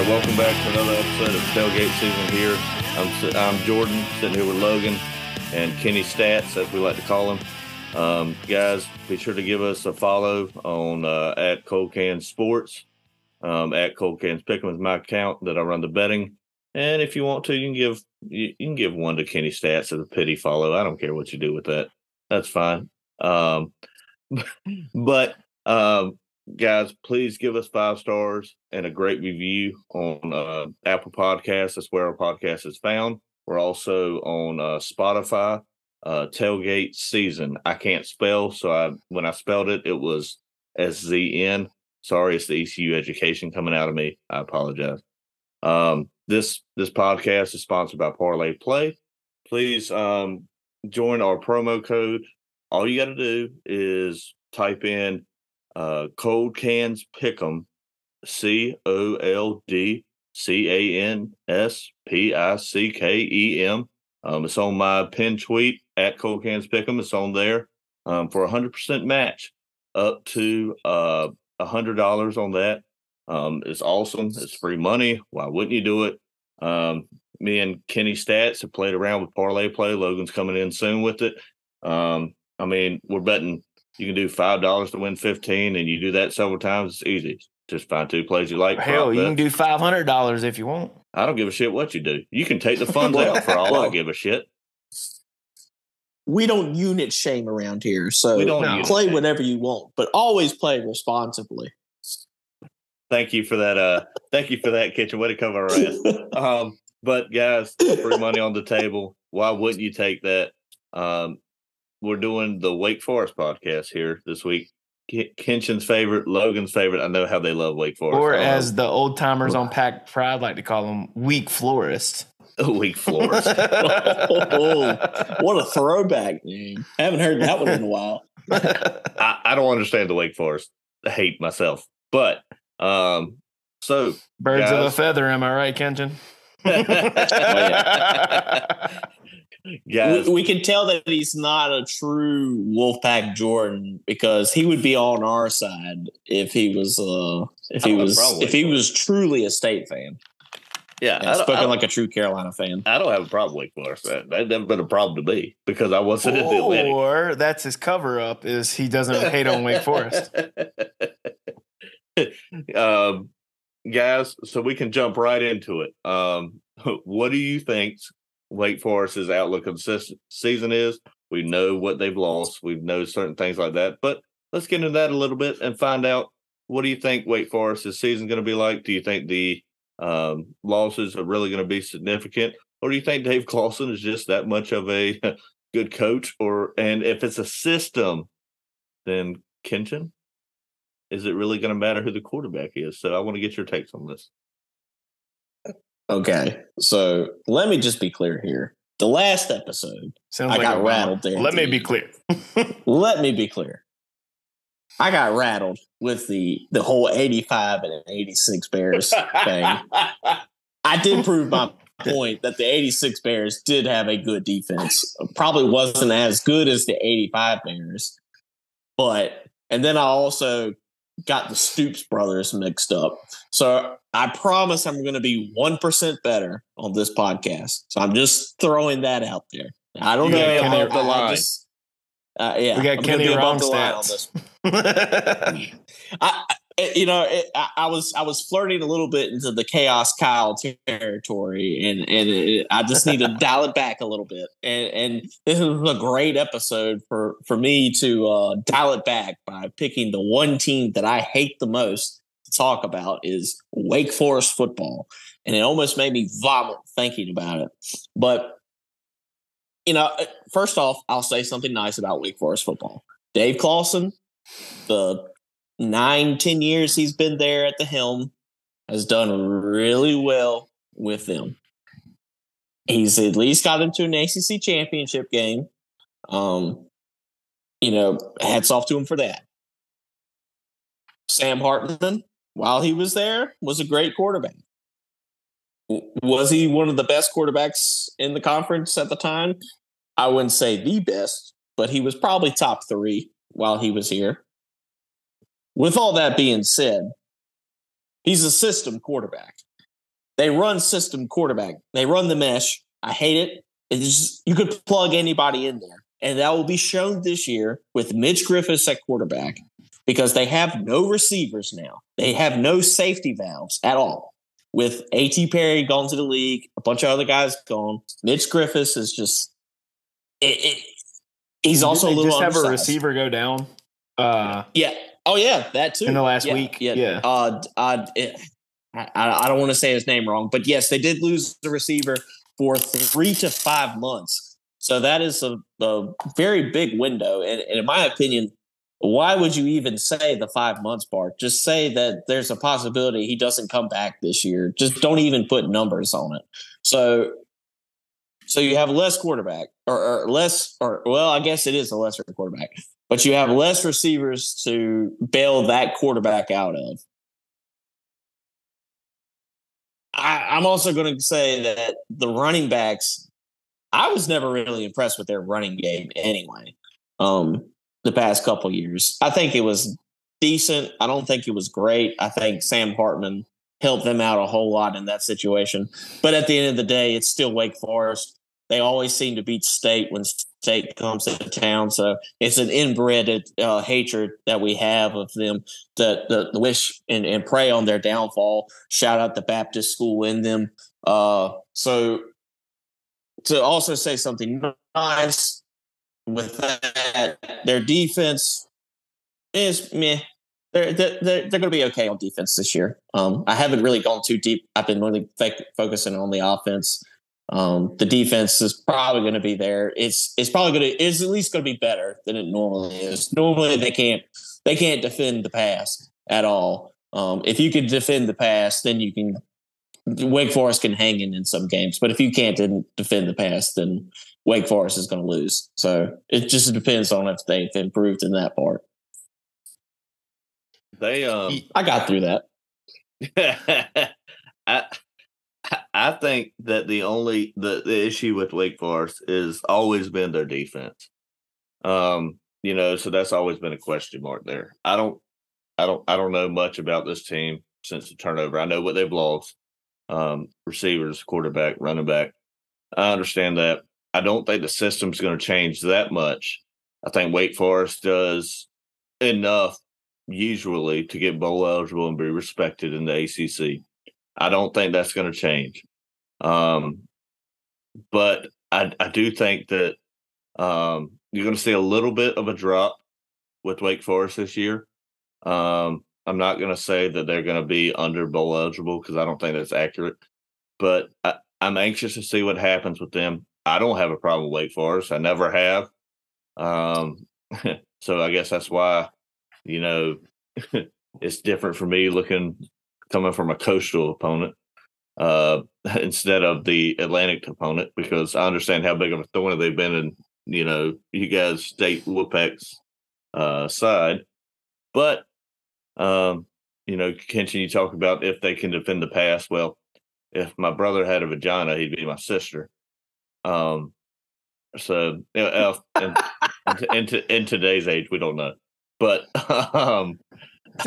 right, welcome back to another episode of Tailgate Season here. I'm, I'm Jordan, sitting here with Logan and Kenny Stats, as we like to call him. Um, guys, be sure to give us a follow on uh, at Cold Can Sports. Um, at Cold Cans Pick'em is my account that I run the betting. And if you want to, you can give you, you can give one to Kenny Stats as a pity follow. I don't care what you do with that. That's fine. Um, but um, guys, please give us five stars and a great review on uh, Apple Podcasts. That's where our podcast is found. We're also on uh, Spotify. Uh, tailgate season. I can't spell, so I when I spelled it, it was S Z N. Sorry, it's the ECU education coming out of me. I apologize. Um, this this podcast is sponsored by Parlay Play. Please um, join our promo code. All you got to do is type in uh, Cold Cans Pick'em, C O L D C A N S P I C K E M. Um, it's on my pin tweet at Cold Cans Pick'em. It's on there um, for a hundred percent match up to uh a hundred dollars on that. Um, it's awesome. It's free money. Why wouldn't you do it? Um, me and Kenny Stats have played around with parlay play. Logan's coming in soon with it. Um, I mean, we're betting you can do five dollars to win fifteen, and you do that several times. It's easy. Just find two plays you like. Hell, you can do five hundred dollars if you want. I don't give a shit what you do. You can take the funds out for all I give a shit. We don't unit shame around here, so We don't no. play shame. whatever you want, but always play responsibly. Thank you for that. Uh, thank you for that, kitchen. Way to cover our ass. Um, but guys, free money on the table. Why wouldn't you take that? Um, we're doing the Wake Forest podcast here this week. Kenshin's favorite, Logan's favorite. I know how they love Wake Forest. Or Um, as the old timers on Pack Pride like to call them, weak florist. Wake Forest. oh, what a throwback name! Haven't heard that one in a while. I, I don't understand the Wake Forest hate myself, but um, so Birds of a feather, am I right, Kenshin? guys, We, we can tell that he's not a true Wolfpack Jordan because he would be on our side if he was uh if he don't have a was if with he that. was truly a state fan yeah, and I spoken like a true Carolina fan. I don't have a problem with Wake Forest. That that never been a problem to me because I wasn't in the Atlantic. Or that's his cover up is he doesn't hate on Wake Forest. um, guys, so we can jump right into it. Um, what do you think Wake Forest's outlook of this season is? We know what they've lost. We know certain things like that, but let's get into that a little bit and find out what do you think Wake Forest's season is going to be like? Do you think the um, losses are really going to be significant, or do you think Dave Clawson is just that much of a good coach? Or and if it's a system, then Kenshin, is it really going to matter who the quarterback is? So I want to get your takes on this. Okay, so let me just be clear here. The last episode, Sounds I like got rattled there Let me be clear. let me be clear. I got rattled with the the whole 85 and 86 Bears thing. I did prove my point that the 86 Bears did have a good defense. Probably wasn't as good as the 85 Bears. But and then I also got the Stoops brothers mixed up. So I promise I'm going to be 1% better on this podcast. So I'm just throwing that out there. I don't You know. I- the I line. just- uh, yeah, We got I'm Kenny wrong the on stats. this I, I- you know, it, I, I was I was flirting a little bit into the chaos Kyle territory, and and it, I just need to dial it back a little bit. And and this is a great episode for for me to uh, dial it back by picking the one team that I hate the most to talk about is Wake Forest football, and it almost made me vomit thinking about it. But you know, uh, first off, I'll say something nice about Wake Forest football. Dave Clawson, the nine, ten years he's been there at the helm, has done really well with them. He's at least got them to an ACC championship game. Um, you know, hats off to him for that. Sam Hartman, while he was there, was a great quarterback. Was he one of the best quarterbacks in the conference at the time? I wouldn't say the best, but he was probably top three while he was here. With all that being said, he's a system quarterback. they run system quarterback. They run the mesh. I hate it. It's just, you could plug anybody in there, and that will be shown this year with Mitch Griffis at quarterback because they have no receivers now. They have no safety valves at all. With A.T. Perry gone to the league, a bunch of other guys gone. Mitch Griffis is just. It, it, he's also a little. Just have a receiver go down. Uh, Yeah. Oh yeah, that too. In the last Yeah, week, Yeah. yeah. Uh, uh, it- I, I don't want to say his name wrong, but yes, they did lose the receiver for three to five months. So that is a, a very big window. And, and in my opinion, why would you even say the five months part? Just say that there's a possibility he doesn't come back this year. Just don't even put numbers on it. So so you have less quarterback or, or less or well, I guess it is a lesser quarterback, but you have less receivers to bail that quarterback out of. I, I'm also going to say that the running backs, I was never really impressed with their running game anyway. Um, the past couple years, I think it was decent. I don't think it was great. I think Sam Hartman helped them out a whole lot in that situation. But at the end of the day, it's still Wake Forest. They always seem to beat State when State comes to town. So it's an inbred uh, hatred that we have of them that to, to wish and, and pray on their downfall. Shout out the Baptist school in them. Uh, so to also say something nice with that, their defense is meh. They're they're, they're, they're going to be okay on defense this year. Um, I haven't really gone too deep. I've been really f- focusing on the offense. Um, the defense is probably going to be there. It's it's probably going to is at least going to be better than it normally is. Normally they can't they can't defend the pass at all. Um, if you can defend the pass, then you can Wake Forest can hang in in some games. But if you can't defend the pass, then Wake Forest is going to lose. So it just depends on if they've improved in that part. They um I got through that. I I think that the only the, the issue with Wake Forest is always been their defense. Um, you know, so that's always been a question mark there. I don't I don't I don't know much about this team since the turnover. I know what they've lost. Um, receivers, quarterback, running back. I understand that. I don't think the system's going to change that much. I think Wake Forest does enough usually to get bowl eligible and be respected in the ACC. I don't think that's going to change. Um, but I, I do think that um, you're going to see a little bit of a drop with Wake Forest this year. Um, I'm not going to say that they're going to be under bowl eligible because I don't think that's accurate. But I, I'm anxious to see what happens with them. I don't have a problem with Wake Forest. I never have. Um, so I guess that's why, you know, it's different for me looking coming from a coastal opponent uh, instead of the Atlantic opponent because I understand how big of a thorn they've been in, you know, you guys state Wolfpack's uh, side. But, um, you know, Kenshin, you talk about if they can defend the pass. Well, if my brother had a vagina, he'd be my sister. Um, so, you know, in, in, in, in today's age, we don't know. But um,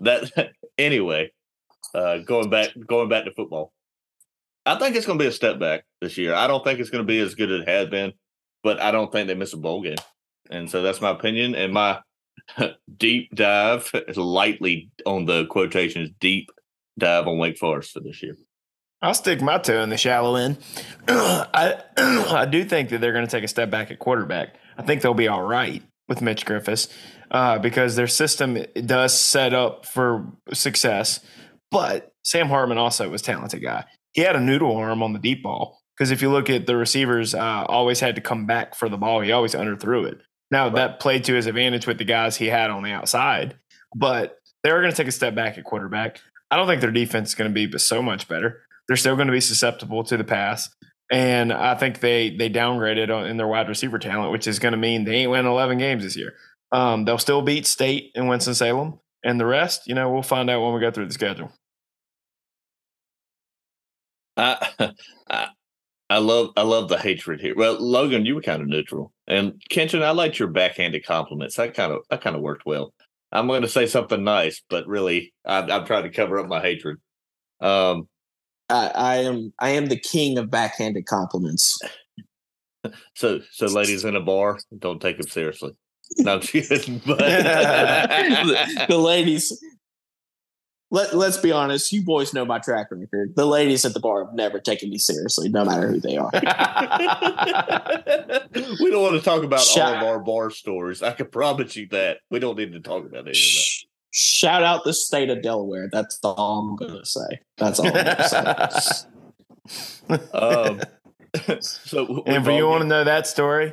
that anyway, uh, going back going back to football, I think it's going to be a step back this year. I don't think it's going to be as good as it has been, but I don't think they miss a bowl game, and so that's my opinion. And my deep dive, is lightly on the quotations, deep dive on Wake Forest for this year. I'll stick my toe in the shallow end. I I do think that they're going to take a step back at quarterback. I think they'll be all right with Mitch Griffis uh, because their system does set up for success. But Sam Hartman also was a talented guy. He had a noodle arm on the deep ball because if you look at the receivers, uh, always had to come back for the ball. He always underthrew it. Now right. that played to his advantage with the guys he had on the outside, but they're going to take a step back at quarterback. I don't think their defense is going to be but so much better. They're still going to be susceptible to the pass. And I think they they downgraded in their wide receiver talent, which is going to mean they ain't winning 11 games this year. Um, they'll still beat State and Winston Salem, and the rest, you know, we'll find out when we go through the schedule. I, I, I love I love the hatred here. Well, Logan, you were kind of neutral, and Kenshin, I liked your backhanded compliments. That kind of that kind of worked well. I'm going to say something nice, but really, I'm, I'm trying to cover up my hatred. Um, I, I am I am the king of backhanded compliments. So, so ladies in a bar, don't take them seriously. No, I'm kidding. But the ladies. Let, let's be honest, you boys know my track record. The ladies at the bar have never taken me seriously, no matter who they are. we don't want to talk about Shout- all of our bar stories. I can promise you that. We don't need to talk about any of that. Shout out the state of Delaware. That's all I'm going to say. That's all I'm going to say. Um, so and if you want to know that story,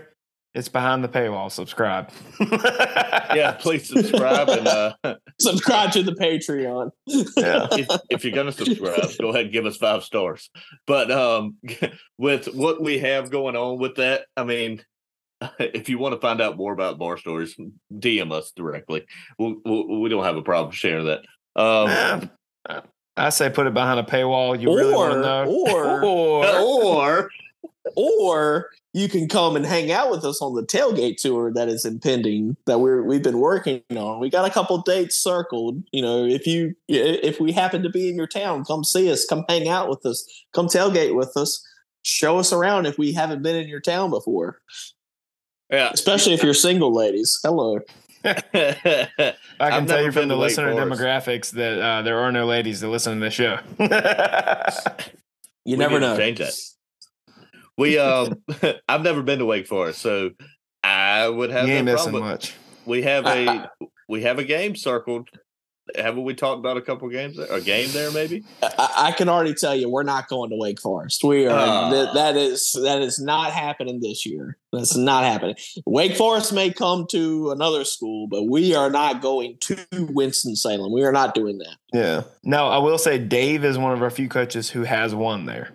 it's behind the paywall. Subscribe. yeah, please subscribe and uh, Subscribe to the Patreon. Yeah. if, if you're going to subscribe, go ahead and give us five stars. But um, with what we have going on with that, I mean, if you want to find out more about bar stories, DM us directly. We'll, we'll, we don't have a problem sharing that. Um, I say put it behind a paywall. You really want to know? or, or or or you can come and hang out with us on the tailgate tour that is impending that we're we've been working on. We got a couple dates circled. You know, if you if we happen to be in your town, come see us, come hang out with us, come tailgate with us, show us around if we haven't been in your town before. yeah, Especially if you're single ladies. Hello. I can I've tell you from the listener Forest. demographics that uh, there are no ladies that listen to this show. You We never know. change that. We um, I've never been to Wake Forest, so I would have you ain't no missing problem. much. We have a we have a game circled. Haven't we talked about a couple games? there? A game there, maybe. I, I can already tell you we're not going to Wake Forest. We are that, that is that is not happening this year. That's not happening. Wake Forest may come to another school, but we are not going to Winston Salem. We are not doing that. Yeah. Now I will say Dave is one of our few coaches who has won there.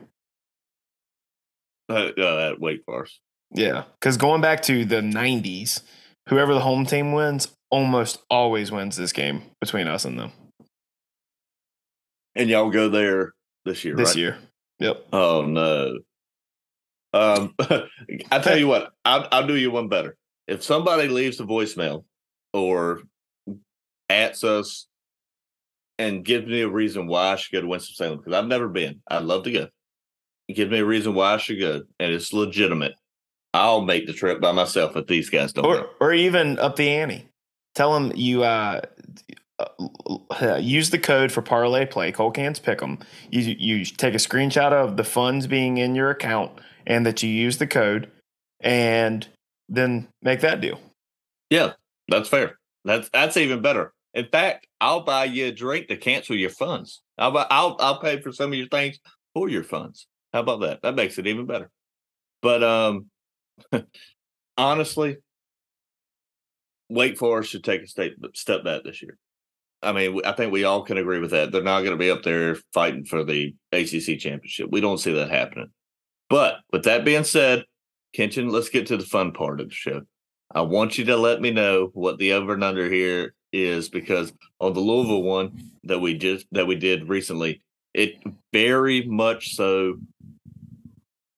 Uh, uh, at Wake Forest. Yeah, because going back to the '90s, whoever the home team wins almost always wins this game between us and them And y'all go there this year, this right? year. Yep. Oh no. Um, I tell you what, I'll, I'll do you one better. If somebody leaves a voicemail or ats us and gives me a reason why I should go to Winston Salem because I've never been, I'd love to go. Give me a reason why I should go, and it's legitimate. I'll make the trip by myself if these guys don't. Or go. or even up the ante. Tell them you uh, uh, use the code for parlay play. Cold cans pick them. You you take a screenshot of the funds being in your account and that you use the code, and then make that deal. Yeah, that's fair. That's that's even better. In fact, I'll buy you a drink to cancel your funds. I'll buy, I'll I'll pay for some of your things for your funds. How about that? That makes it even better. But um, honestly, Wake Forest should take a step step back this year. I mean, I think we all can agree with that. They're not going to be up there fighting for the ACC championship. We don't see that happening. But with that being said, Kenshin, let's get to the fun part of the show. I want you to let me know what the over and under here is because on the Louisville one that we just that we did recently, it very much so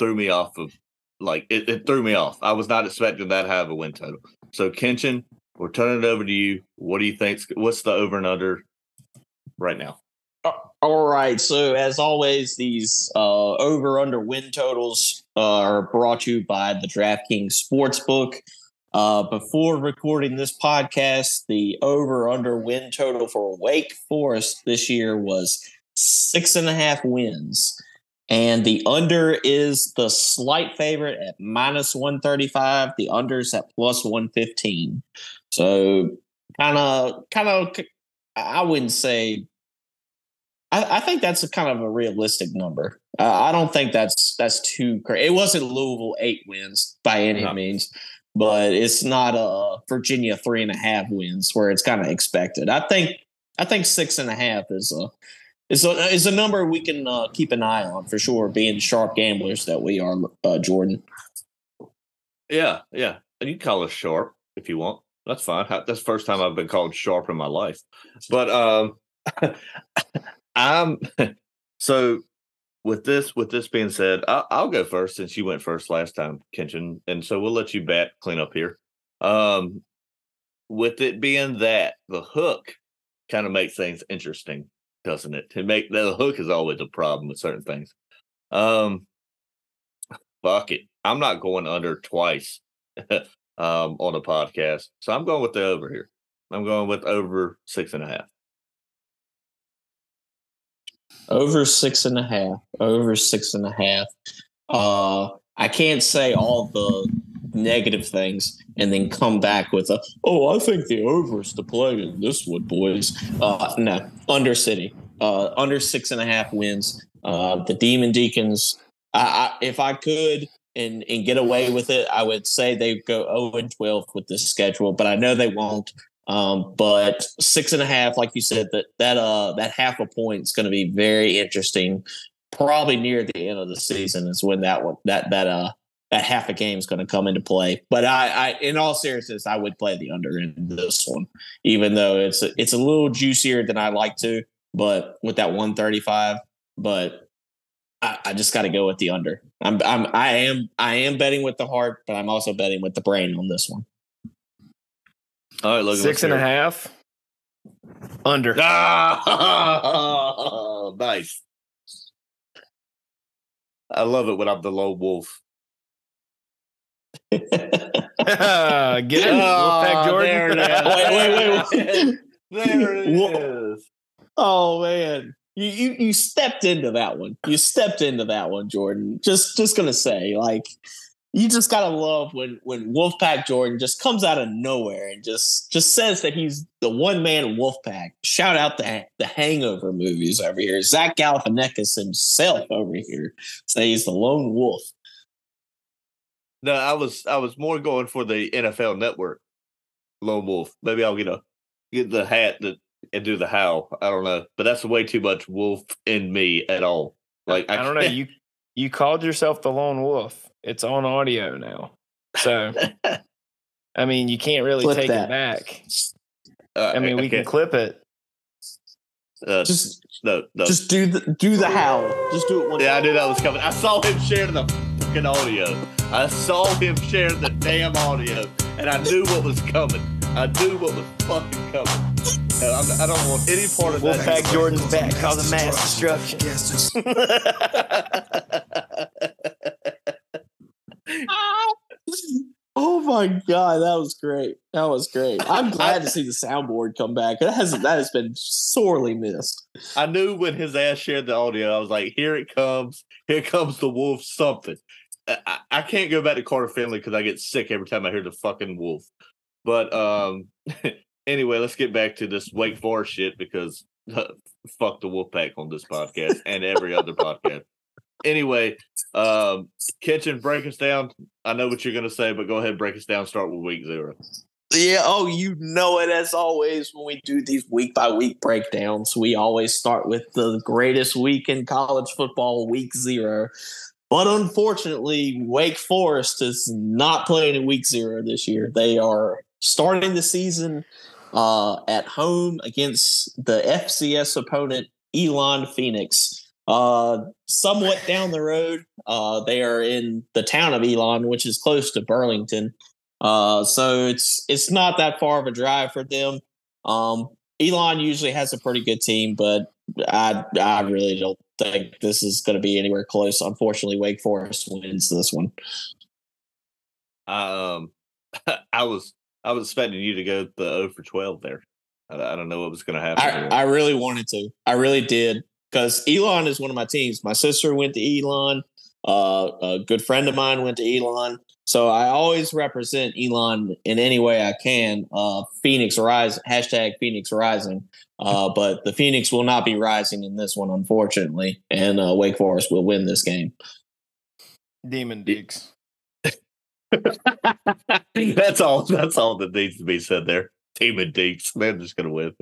threw me off of like it, it threw me off. I was not expecting that high of a win total. So Kenshin, we're turning it over to you. What do you think? What's the over and under right now? All right. So as always, these uh, over under win totals are brought to you by the DraftKings Sportsbook. Uh, before recording this podcast, the over under win total for Wake Forest this year was six and a half wins. And the under is the slight favorite at minus 135. The under is at plus 115. So kind of, kind of, I wouldn't say I, I think that's a kind of a realistic number. Uh, I don't think that's that's too crazy. It wasn't Louisville eight wins by any No. means, but it's not a Virginia three and a half wins where it's kind of expected. I think I think six and a half is a is a is a number we can uh, keep an eye on for sure. Being sharp gamblers that we are, uh, Jordan. Yeah, yeah. And you call us sharp if you want. That's fine. That's the first time I've been called sharp in my life. But um I'm so with this with this being said, I, I'll go first since you went first last time, Kenshin, and so we'll let you bat clean up here. Um, with it being that the hook kind of makes things interesting. Doesn't it? To make the hook is always a problem with certain things. Um, fuck it. I'm not going under twice um, on a podcast, so I'm going with the over here. I'm going with over six and a half. Over six and a half. Over six and a half. Uh, I can't say all the negative things and then come back with a oh I think the over is to play in this one, boys. Uh, no, under City, uh, under six and a half wins. Uh, the Demon Deacons. I, I, if I could and and get away with it, I would say they go zero and twelve with this schedule, but I know they won't. Um, but six and a half, like you said, that that uh that half a point is going to be very interesting. Probably near the end of the season is when that one that that uh that half a game is going to come into play. But I, I, in all seriousness, I would play the under in this one, even though it's a, it's a little juicier than I like to. But with that 135, but I, I just got to go with the under. I'm, I'm, I am, I am betting with the heart, but I'm also betting with the brain on this one. All right, Logan, Six and a half. Under. Ah, nice. I love it when I'm the lone wolf. Get it? Wolfpack oh, Jordan. There it is. Wait, wait, wait, wait. There it Wha- is. Oh man, you, you you stepped into that one. You stepped into that one, Jordan. Just just gonna say, like, you just gotta love when when Wolfpack Jordan just comes out of nowhere and just just says that he's the one man Wolfpack. Shout out the the Hangover movies over here. Zach Galifianakis himself over here say he's the lone wolf. No, I was I was more going for the NFL Network lone wolf. Maybe I'll get a get the hat that and do the howl. I don't know, but that's way too much wolf in me at all. Like I don't know. You you called yourself the lone wolf. It's on audio now. So I mean you can't really Clip take that. it back. uh, I mean we can clip it. uh, Just no no. just do the do the howl. Just do it one. yeah, I knew that was coming. I saw him share the fucking audio. I saw him share the damn audio, and I knew what was coming. I knew what was fucking coming. And I'm, I don't want any part of that. Wolfpack Jordan's back causing mass destruction. Oh my god, that was great. That was great. I'm glad to see the soundboard come back. That has that has been sorely missed. I knew when his ass shared the audio, I was like, "Here it comes! Here comes the wolf!" Something. I, I- can't go back to Carter Finley because I get sick every time I hear the fucking wolf. But um, anyway, let's get back to this Wake Forest shit because fuck the Wolfpack on this podcast and every other podcast. Anyway, um, Kitchen, break us down. I know what you're gonna say, but go ahead, break us down. Start with week zero. Yeah, oh, you know it as always when we do these week by week breakdowns. We always start with the greatest week in college football, week zero. But unfortunately, Wake Forest is not playing in week zero this year. They are starting the season uh, at home against the FCS opponent, Elon Phoenix. Uh, somewhat down the road, uh, they are in the town of Elon, which is close to Burlington. Uh, so it's it's not that far of a drive for them. Um, Elon usually has a pretty good team, but I I really don't think this is going to be anywhere close. Unfortunately, Wake Forest wins this one. Um, I was I was expecting you to go the 0 for 12 there. I, I don't know what was going to happen. I. I really wanted to. I really did because Elon is one of my teams. My sister went to Elon. Uh, a good friend of mine went to Elon. So I always represent Elon in any way I can. Uh, Phoenix Rise hashtag Phoenix Rising. Uh, but the Phoenix will not be rising in this one, unfortunately, and uh, Wake Forest will win this game. Demon Deacs. that's all. That's all that needs to be said there. Demon Deacs, they're just gonna win.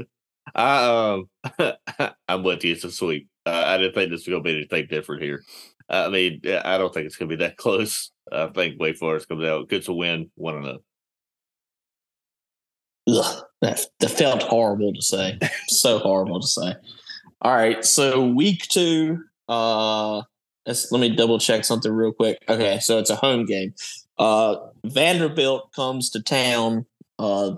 I um, I'm with you. It's a sweep. Uh, I didn't think this was gonna be anything different here. I mean, I don't think it's gonna be that close. I think Wake Forest comes out gets a win, one and oh. Ugh, that, that felt horrible to say. so horrible to say. All right, so week two. Uh, let's, let me double check something real quick. Okay, so it's a home game. Uh, Vanderbilt comes to town uh,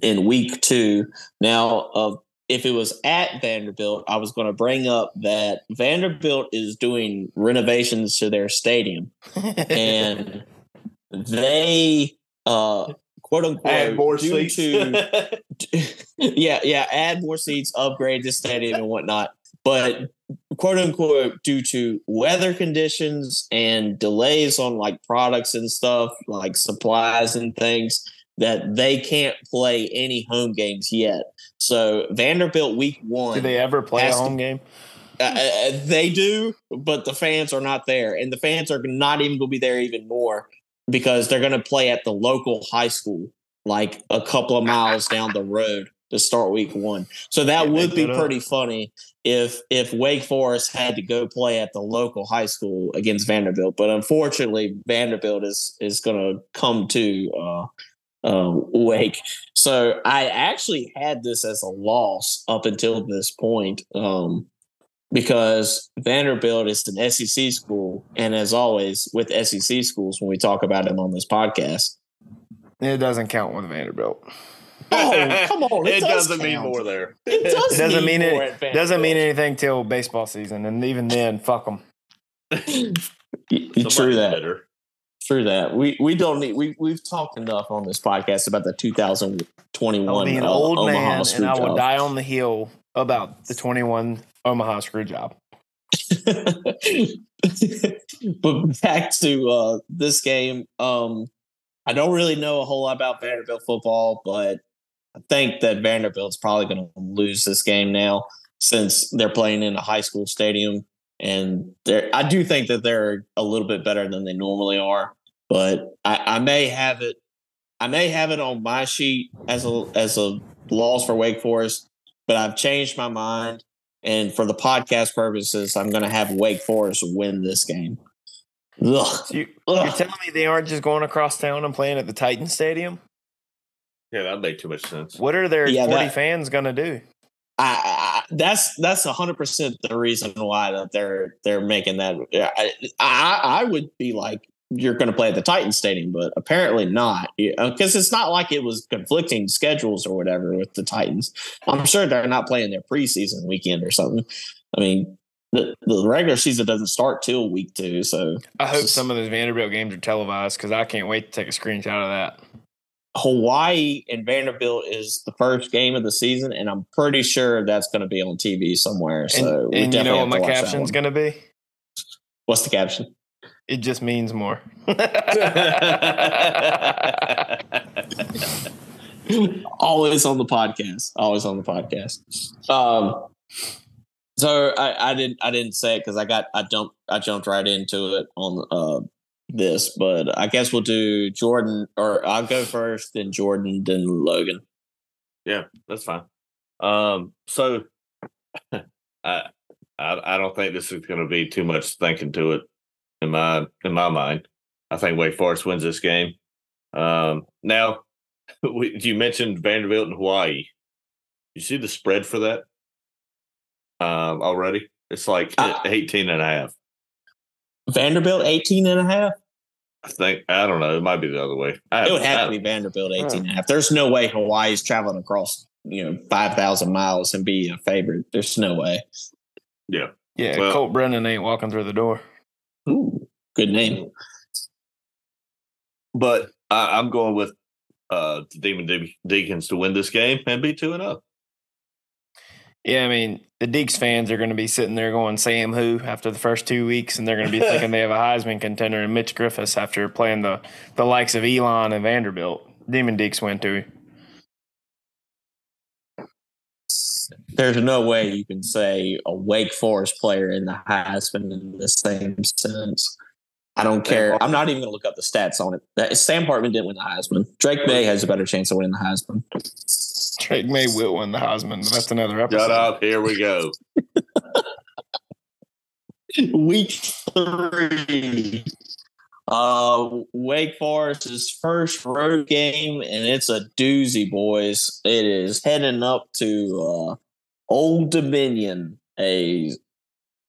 in week two. Now, uh, if it was at Vanderbilt, I was going to bring up that Vanderbilt is doing renovations to their stadium, and they uh, quote unquote Add more due seats. to yeah, yeah, add more seats, upgrade the stadium and whatnot. But quote unquote, due to weather conditions and delays on like products and stuff, like supplies and things, that they can't play any home games yet. So Vanderbilt week one, Do they ever play a Has to- home game? uh, uh, they do, but the fans are not there, and the fans are not even going to be there even more because they're going to play at the local high school, like a couple of miles down the road to start week one. So that Yeah, would be that up. pretty funny if if Wake Forest had to go play at the local high school against Vanderbilt. But unfortunately, Vanderbilt is is going to come to uh, uh, Wake. So I actually had this as a loss up until this point. Um, because Vanderbilt is an SEC school, and as always with SEC schools, when we talk about them on this podcast, It doesn't count with Vanderbilt. oh come on, it, it does doesn't mean more there. It does It doesn't mean more it doesn't mean anything till baseball season, and even then, fuck them. Y- y- True that. better. True that. We we don't need. We we've talked enough on this podcast about the 2021 I'll be an uh, old Omaha man, and I will job. die on the hill about the 21 Omaha screw job. but back to uh, this game, um, I don't really know a whole lot about Vanderbilt football, but I think that Vanderbilt's probably going to lose this game now since they're playing in a high school stadium, and I do think that they're a little bit better than they normally are. But I, I may have it, I may have it on my sheet as a as a loss for Wake Forest, but I've changed my mind. And for the podcast purposes, I'm going to have Wake Forest win this game. Ugh. So you, you're telling me they aren't just going across town and playing at the Titan Stadium? Yeah, that'd make too much sense. What are their Yeah, 40 that- fans going to do? I, I, that's that's hundred percent the reason why that they're they're making that. I I, I would be like, you're going to play at the Titan Stadium, but apparently not, because uh, it's not like it was conflicting schedules or whatever with the Titans. I'm sure they're not playing their preseason weekend or something. I mean, the the regular season doesn't start till week two, so I hope some of those Vanderbilt games are televised because I can't wait to take a screenshot of that. Hawaii and Vanderbilt is the first game of the season, and I'm pretty sure that's going to be on TV somewhere. So and we and you know what my that caption's going to be? What's the caption? It just means more. Always on the podcast. Always on the podcast. Um, so I, I didn't I didn't say it because I got I jumped I jumped right into it on uh this, but I guess we'll do Jordan or I'll go first, then Jordan, then Logan. Yeah, that's fine. Um, so I, I I don't think this is going to be too much thinking to it in my in my mind. I think Wake Forest wins this game. Um, now, we, you mentioned Vanderbilt and Hawaii. You see the spread for that um, already? It's like Uh, 18 and a half. Vanderbilt 18 and a half. I think I don't know. It might be the other way. I, It would I- have to be Vanderbilt 18 and a half. There's no way Hawaii's traveling across, you know, 5,000 miles and be a favorite. There's no way. Yeah, yeah, Well- Colt Brennan ain't walking through the door. Ooh, good name. but I, I'm going with uh, the Demon De- Deacons to win this game and be two and up. Yeah, I mean, the Deacs fans are going to be sitting there going Sam who after the first two weeks, and they're going to be thinking they have a Heisman contender in Mitch Griffis after playing the, the likes of Elon and Vanderbilt. Demon Deacs went to. There's no way you can say a Wake Forest player in the Heisman in the same sense. I don't care. I'm not even going to look up the stats on it. Sam Hartman didn't win the Heisman. Drake Maye has a better chance of winning the Heisman. Drake Maye will win the Heisman, but that's another episode. Shut up. Here we go. Week three. Uh, Wake Forest's first road game, and it's a doozy, boys. It is heading up to uh, Old Dominion, a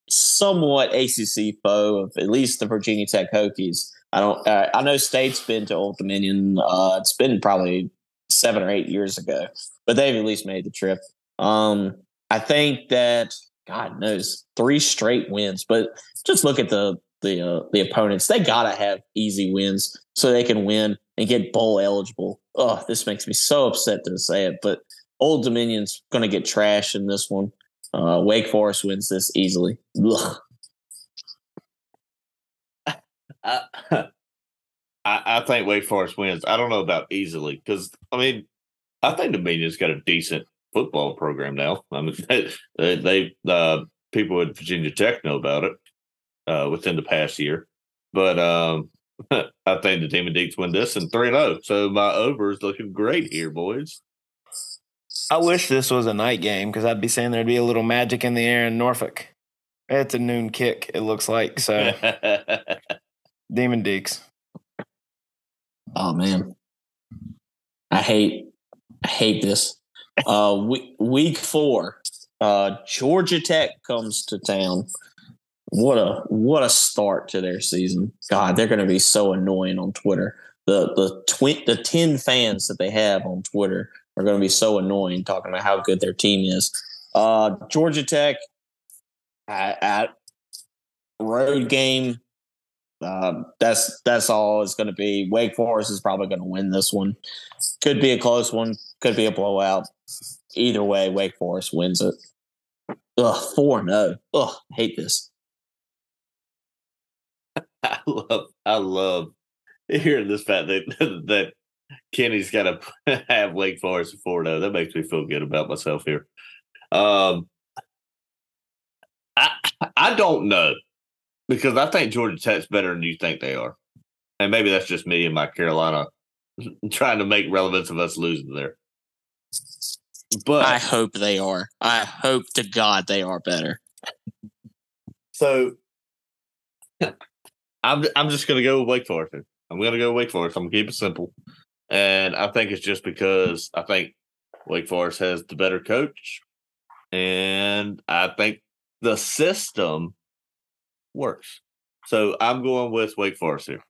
somewhat ACC foe of at least the Virginia Tech Hokies. I don't. Uh, I know State's been to Old Dominion. Uh, it's been probably seven or eight years ago, but they've at least made the trip. Um, I think that God knows three straight wins, but just look at the the uh, the opponents. They gotta have easy wins so they can win and get bowl eligible. Oh, this makes me so upset to say it, but Old Dominion's to get trashed in this one. Uh, Wake Forest wins this easily. Ugh. I, I think Wake Forest wins. I don't know about easily because I mean, I think Dominion's got a decent football program now. I mean, they, they uh, people at Virginia Tech know about it uh, within the past year, but um, I think the Demon Deacs win this and three zero. Oh. So my over is looking great here, boys. I wish this was a night game because I'd be saying there'd be a little magic in the air in Norfolk. It's a noon kick. It looks like so. Demon Deacs. Oh man, I hate, I hate this. Uh, week week four, uh, Georgia Tech comes to town. What a what a start to their season. God, they're going to be so annoying on Twitter. The the twi- the ten fans that they have on Twitter are going to be so annoying talking about how good their team is. Uh, Georgia Tech at, at road game. Uh, that's that's all it's going to be. Wake Forest is probably going to win this one. Could be a close one. Could be a blowout. Either way, Wake Forest wins it. Ugh, four no. Ugh, hate this. I love, I love hearing this fact that that Kenny's got to have Wake Forest at four zero. That makes me feel good about myself here. Um, I I don't know because I think Georgia Tech's better than you think they are, and maybe that's just me and my Carolina trying to make relevance of us losing there. But I hope they are. I hope to God they are better. So I'm I'm just gonna go with Wake Forest. I'm gonna go Wake Forest. I'm gonna keep it simple. And I think it's just because I think Wake Forest has the better coach. And I think the system works. So I'm going with Wake Forest here.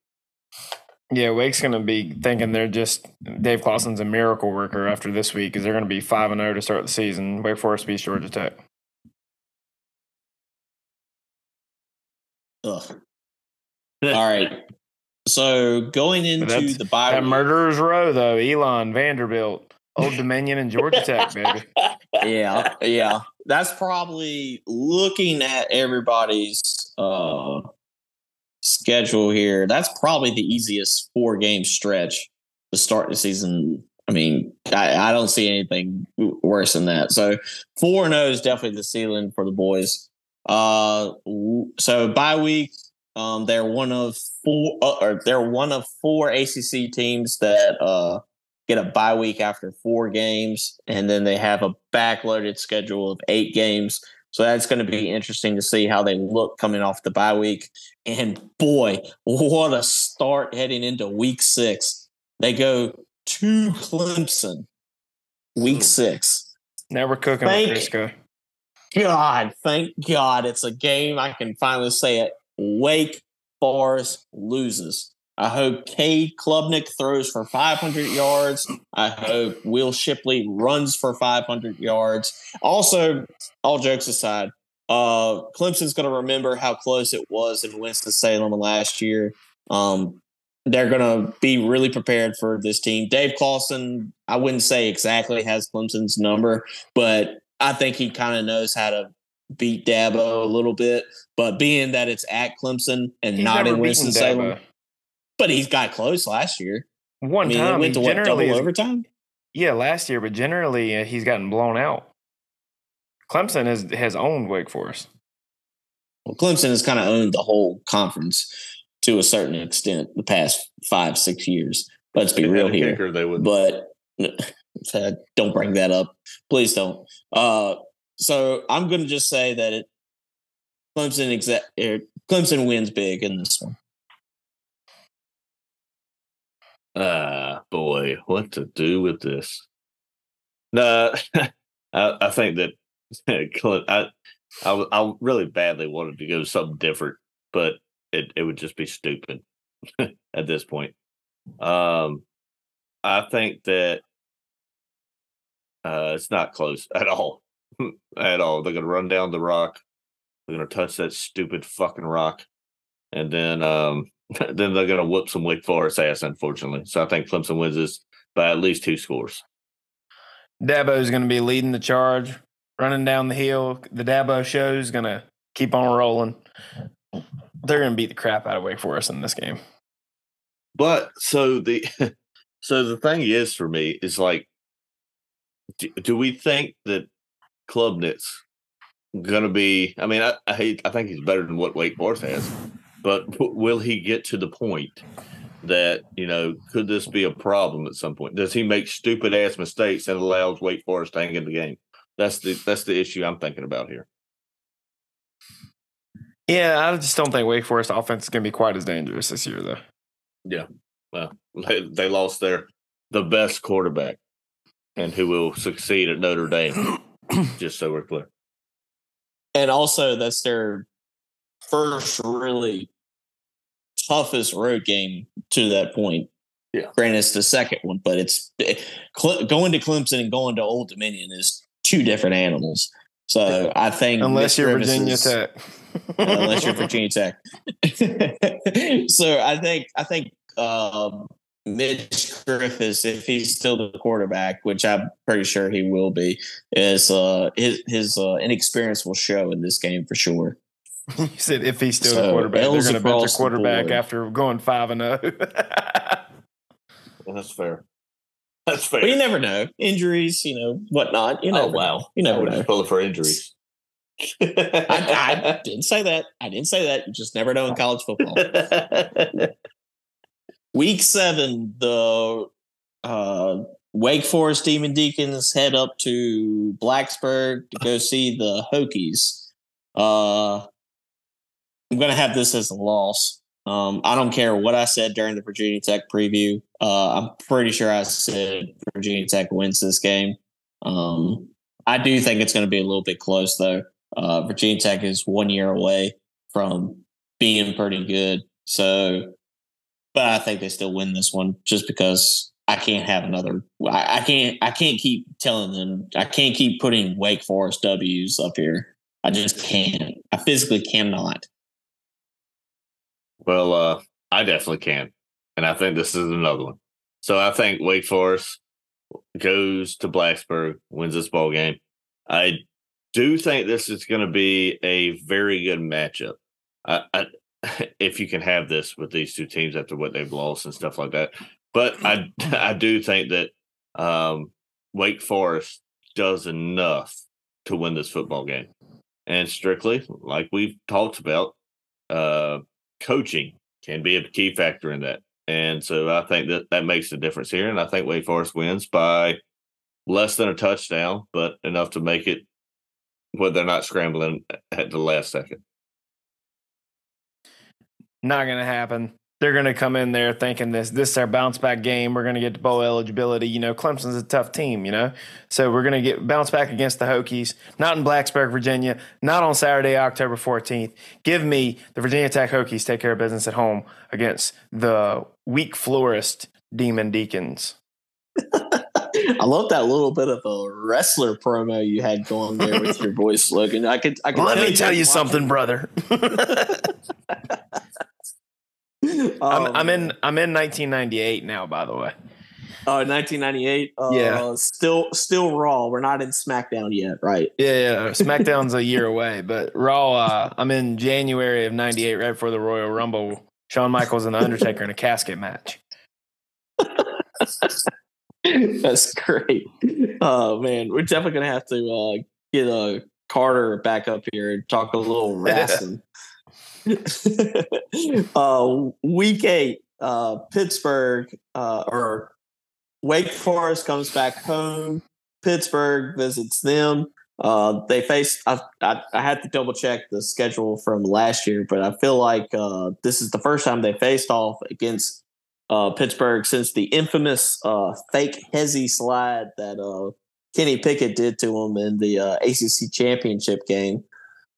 Yeah, Wake's going to be thinking they're just Dave Clawson's a miracle worker after this week because they're going to be 5 and 0 to start the season. Wake Forest beats Georgia Tech. Ugh. All right. So going into the bye that murderer's row though, Elon Vanderbilt, Old Dominion, and Georgia Tech, baby. Yeah, yeah. That's probably looking at everybody's uh, schedule here. That's probably the easiest four game stretch to start the season. I mean, I, I don't see anything worse than that. So four and zero oh is definitely the ceiling for the boys. Uh, so bye week um, they're one of four, uh, or they're one of four ACC teams that uh, get a bye week after four games, and then they have a backloaded schedule of eight games. So that's going to be interesting to see how they look coming off the bye week. And boy, what a start heading into week six. They go to Clemson, week six. Now we're cooking thank with Crisco. God, thank God it's a game I can finally say it. Wake Forest loses. I hope Cade Klubnik throws for 500 yards. I hope Will Shipley runs for 500 yards. Also, all jokes aside, uh, Clemson's going to remember how close it was in Winston-Salem last year. Um, they're going to be really prepared for this team. Dave Clawson, I wouldn't say exactly has Clemson's number, but I think he kind of knows how to beat Dabo a little bit, but being that it's at Clemson and he's not in Winston Salem, but he's got close last year. One I mean, time, went to what, double overtime. Yeah, last year, but generally uh, he's gotten blown out. Clemson has has owned Wake Forest. Well, Clemson has kind of owned the whole conference to a certain extent the past five six years. Let's be real here. Kicker, they would. But don't bring that up, please don't. Uh, so I'm going to just say that it, Clemson exa- er, Clemson wins big in this one. Ah, boy, what to do with this? No, I, I think that I, I, I really badly wanted to go something different, but it, it would just be stupid at this point. Um, I think that Uh, it's not close at all. At all. They're going to run down the rock. They're going to touch that stupid fucking rock. And then um, then they're going to whoop some Wake Forest ass, unfortunately. So I think Clemson wins this by at least two scores. Dabo is going to be leading the charge, running down the hill. The Dabo show is going to keep on rolling. They're going to beat the crap out of Wake Forest in this game. But so the so the thing is for me is like, do, do we think that Klubnik's going to be? I mean, I, I hate. I think he's better than what Wake Forest has, but will he get to the point that you know could this be a problem at some point? Does he make stupid ass mistakes that allows Wake Forest to hang in the game? That's the that's the issue I'm thinking about here. Yeah, I just don't think Wake Forest offense is going to be quite as dangerous this year, though. Yeah, well, they, they lost their the best quarterback, and who will succeed at Notre Dame. just so we're clear. And also, that's their first really toughest road game to that point. Yeah. Granted, it's the second one, but it's it, going to Clemson and going to Old Dominion is two different animals. So I think unless you're Virginia is, Tech, unless you're Virginia Tech. so I think I think um, Mitch Griffis, if he's still the quarterback, which I'm pretty sure he will be, is uh, his his uh, inexperience will show in this game for sure. you said if he's still so the quarterback, they're going to bench a quarterback after going five and zero. well, that's fair. That's fair. But you never know injuries, you know whatnot. You know, oh wow, you never know. Pull for injuries. I, I, didn't say that. I didn't say that. You just never know in college football. Week seven, the uh, Wake Forest Demon Deacons head up to Blacksburg to go see the Hokies. Uh, I'm going to have this as a loss. Um, I don't care what I said during the Virginia Tech preview. Uh, I'm pretty sure I said Virginia Tech wins this game. Um, I do think it's going to be a little bit close, though. Uh, Virginia Tech is one year away from being pretty good. So, but I think they still win this one just because I can't have another. I, I can't. I can't keep telling them. I can't keep putting Wake Forest W's up here. I just can't. I physically cannot. Well, uh, I definitely can. And I think this is another one. So I think Wake Forest goes to Blacksburg, wins this ball game. I do think this is going to be a very good matchup. I, I, if you can have this with these two teams after what they've lost and stuff like that. But I I do think that um, Wake Forest does enough to win this football game. And strictly, like we've talked about, uh, coaching can be a key factor in that. And so I think that that makes a difference here. And I think Wake Forest wins by less than a touchdown, but enough to make it where they're not scrambling at the last second. Not going to happen they're going to come in there thinking this this is our bounce back game. We're going to get to bowl eligibility. You know, Clemson's a tough team. You know, so we're going to get bounce back against the Hokies. Not in Blacksburg, Virginia. Not on Saturday, October fourteenth. Give me the Virginia Tech Hokies take care of business at home against the weak florist Demon Deacons. I love that little bit of a wrestler promo you had going there with your voice, Logan. I could, I could. Let me tell you something, brother. I'm, I'm, um, in I'm in 1998 now, by the way. Oh, 1998. Uh, yeah, still still Raw. We're not in SmackDown yet, right? Yeah, yeah. SmackDown's a year away, but Raw. Uh, I'm in January of '98, right before the Royal Rumble. Shawn Michaels and the Undertaker in a casket match. That's great. Oh man, we're definitely gonna have to uh, get a uh, Carter back up here and talk a little wrestling. uh, week eight, uh, Pittsburgh uh, or Wake Forest comes back home. Pittsburgh visits them. Uh, they face. I, I, I had to double check the schedule from last year, but I feel like uh, this is the first time they faced off against uh, Pittsburgh since the infamous uh, fake hezzy slide that uh, Kenny Pickett did to him in the uh, ACC championship game.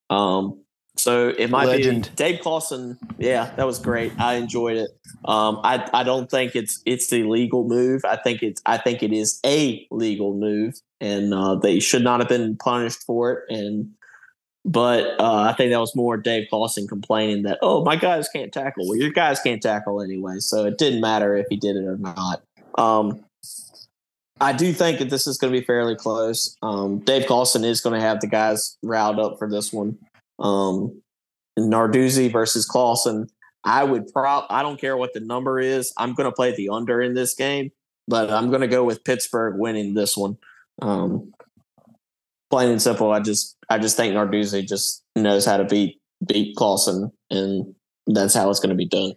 Um, So it might Legend. be Dave Clawson. Yeah, that was great. I enjoyed it. Um, I I don't think it's it's the legal move. I think it's I think it is a legal move, and uh, they should not have been punished for it. And but uh, I think that was more Dave Clawson complaining that oh my guys can't tackle. Well, your guys can't tackle anyway, so it didn't matter if he did it or not. Um, I do think that this is going to be fairly close. Um, Dave Clawson is going to have the guys riled up for this one. Um, Narduzzi versus Clawson. I would prop. I don't care what the number is. I'm going to play the under in this game, but I'm going to go with Pittsburgh winning this one. Um, plain and simple. I just, I just think Narduzzi just knows how to beat beat Clawson, and that's how it's going to be done.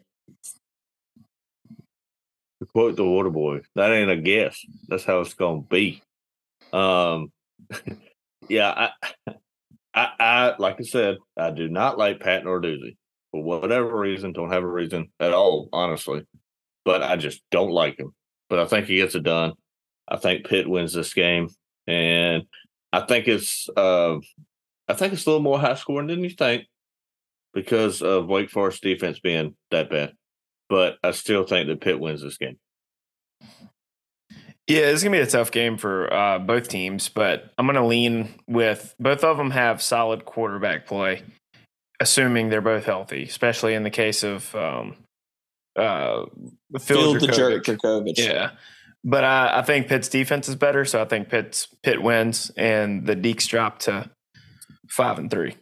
To quote the water boy, that ain't a guess. That's how it's gonna be. Um yeah, I I, I like I said, I do not like Pat Narduzzi. For whatever reason, don't have a reason at all, honestly. But I just don't like him. But I think he gets it done. I think Pitt wins this game. And I think it's uh I think it's a little more high scoring than you think because of Wake Forest defense being that bad. But I still think that Pitt wins this game. Yeah, it's gonna be a tough game for uh, both teams, but I'm gonna lean with both of them have solid quarterback play, assuming they're both healthy, especially in the case of um, uh, Phil Field the jerk Jurkovec. Djokovic. Yeah, but I, I think Pitt's defense is better, so I think Pitt's Pitt wins, and the Deacs drop to five and three.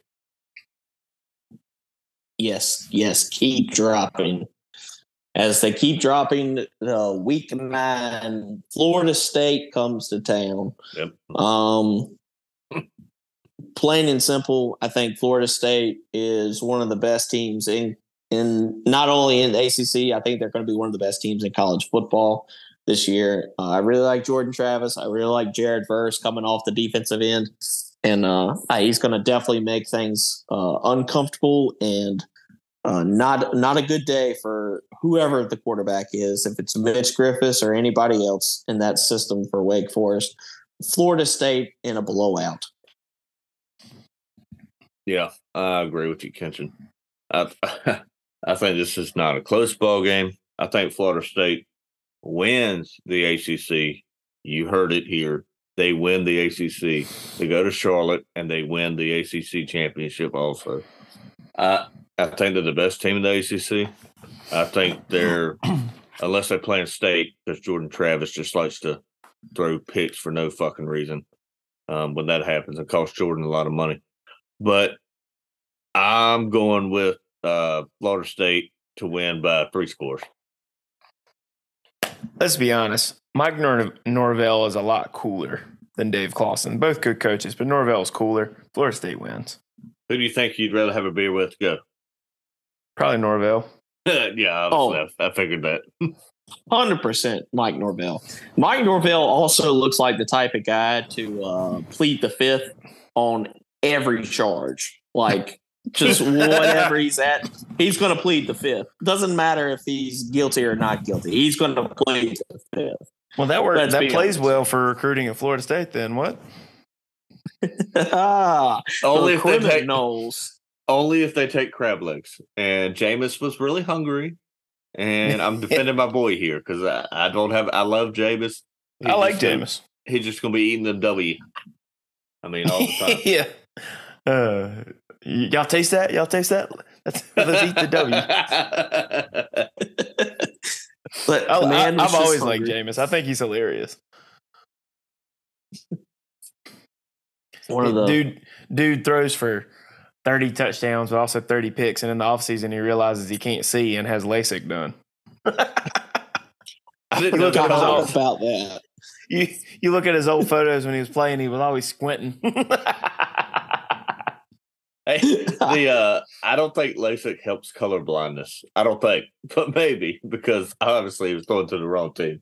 Yes, yes, keep dropping. As they keep dropping, uh, week nine, Florida State comes to town. Yep. Um, plain and simple, I think Florida State is one of the best teams in in not only in the ACC. I think they're going to be one of the best teams in college football this year. Uh, I really like Jordan Travis. I really like Jared Verse coming off the defensive end, and uh, he's going to definitely make things uh, uncomfortable and uh, not not a good day for whoever the quarterback is. If it's Mitch Griffis or anybody else in that system for Wake Forest, Florida State in a blowout. Yeah, I agree with you, Kenshin. I I think this is not a close ball game. I think Florida State wins the ACC. You heard it here. They win the ACC. They go to Charlotte and they win the ACC championship. Also, I I think they're the best team in the ACC. I think they're unless they play in state because Jordan Travis just likes to throw picks for no fucking reason. Um, when that happens, it costs Jordan a lot of money. But I'm going with uh, Florida State to win by three scores. Let's be honest. Mike Nor- Norvell is a lot cooler than Dave Clawson. Both good coaches, but Norvell's cooler. Florida State wins. Who do you think you'd rather have a beer with? Go. Probably Norvell. yeah, Oh. I, I figured that. Hundred percent, Mike Norvell. Mike Norvell also looks like the type of guy to uh, plead the fifth on every charge. Like just whatever he's at, he's going to plead the fifth. Doesn't matter if he's guilty or not guilty. He's going to plead the fifth. Well, that works. Let's That plays honest. well for recruiting at Florida State. Then what? ah, only the if they take criminals. Only if they take crab legs. And Jameis was really hungry, and I'm defending my boy here because I, I don't have. I love Jameis. He's I like Jameis. He's just gonna be eating the W. I mean, all the time. yeah. Uh, y- y'all taste that? Y'all taste that? Let's, let's eat the W. I, But the man was have always liked hungry. Jameis. I think he's hilarious. One of the dude, dude throws for thirty touchdowns, but also thirty picks, and in the offseason he realizes he can't see and has LASIK done. I didn't You know look at that his was old- about that. You you look at his old photos when he was playing, he was always squinting. Hey, the uh, I don't think LASIK helps color blindness. I don't think, but maybe because obviously he was going to the wrong team.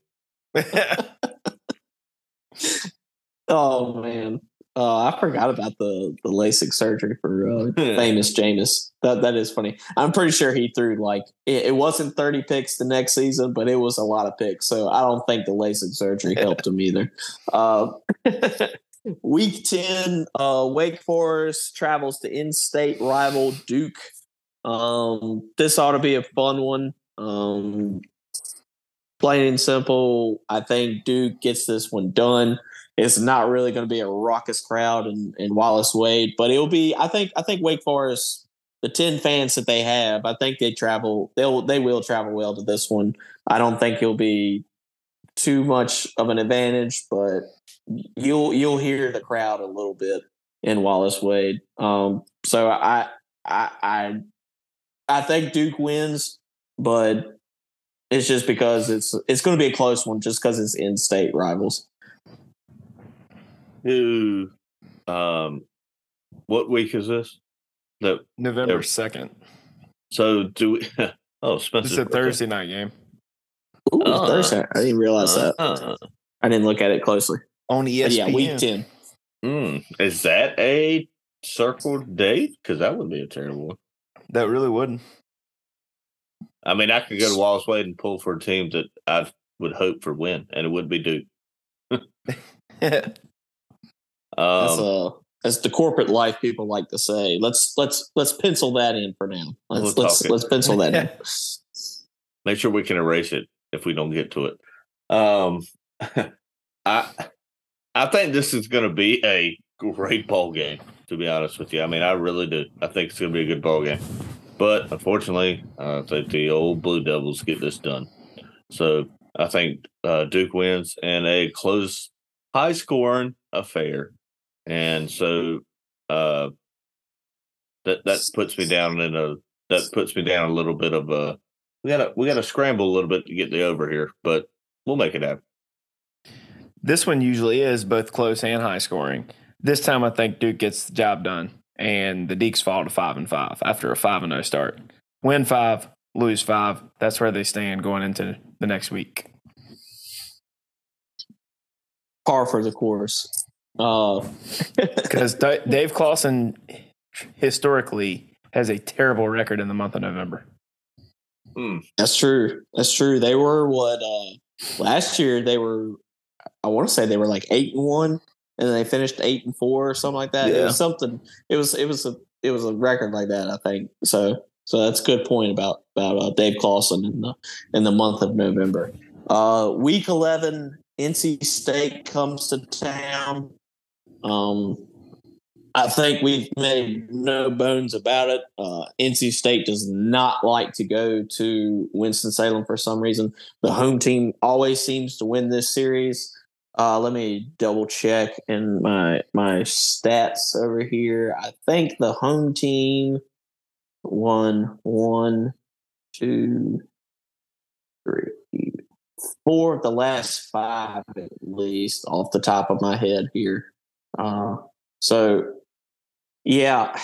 Oh man, uh, I forgot about the the LASIK surgery for uh, famous Jameis. That that is funny. I'm pretty sure he threw like it, it wasn't 30 picks the next season, but it was a lot of picks. So I don't think the LASIK surgery helped him either. Uh, Week 10, uh, Wake Forest travels to in state rival Duke. Um, this ought to be a fun one. Um, plain and simple, I think Duke gets this one done. It's not really going to be a raucous crowd in, in Wallace Wade, but it'll be. I think. I think Wake Forest, the ten fans that they have, I think they travel. They'll they will travel well to this one. I don't think it'll be too much of an advantage, but you'll you'll hear the crowd a little bit in Wallace Wade. Um, so I I I I think Duke wins, but it's just because it's it's going to be a close one, just because it's in-state rivals. Who, um, what week is this? The November second. So do we? Oh, Spencer. It's a Thursday night game Ooh, uh, Thursday. I didn't realize uh, that. Uh, I didn't look at it closely. On ESPN. But yeah, week ten. Mm, is that a circled date? Because that would be a terrible one. That really wouldn't. I mean, I could go to Wallace Wade and pull for a team that I would hope for win, and it would be Duke. um, that's, uh, that's the corporate life people like to say. Let's let's let's pencil that in for now. Let's we'll let's let's pencil that in. Make sure we can erase it if we don't get to it. Um, I I think this is going to be a great ball game. To be honest with you, I mean, I really do. I think it's going to be a good ball game. But unfortunately, I think the old Blue Devils get this done. So I think uh, Duke wins and a close, high scoring affair. And so uh, that that puts me down in a that puts me down a little bit of a we gotta we gotta scramble a little bit to get the over here, but we'll make it happen. This one usually is both close and high scoring. This time I think Duke gets the job done and the Deacs fall to five and five after a five and no start. Win five, lose five. That's where they stand going into the next week. Par for the course. Because uh. Dave Clawson historically has a terrible record in the month of November. Hmm. That's true. That's true. They were what uh, last year. They were. I want to say they were like eight and one and they finished eight and four or something like that. Yeah. It was something. It was it was a it was a record like that. I think so. So that's a good point about about uh, Dave Clawson in the in the month of November. Uh, week eleven, NC State comes to town. Um, I think we've made no bones about it. Uh, NC State does not like to go to Winston Salem for some reason. The home team always seems to win this series. Uh, let me double check in my my stats over here. I think the home team won one, two, three, four of the last five at least off the top of my head here. Uh, so yeah,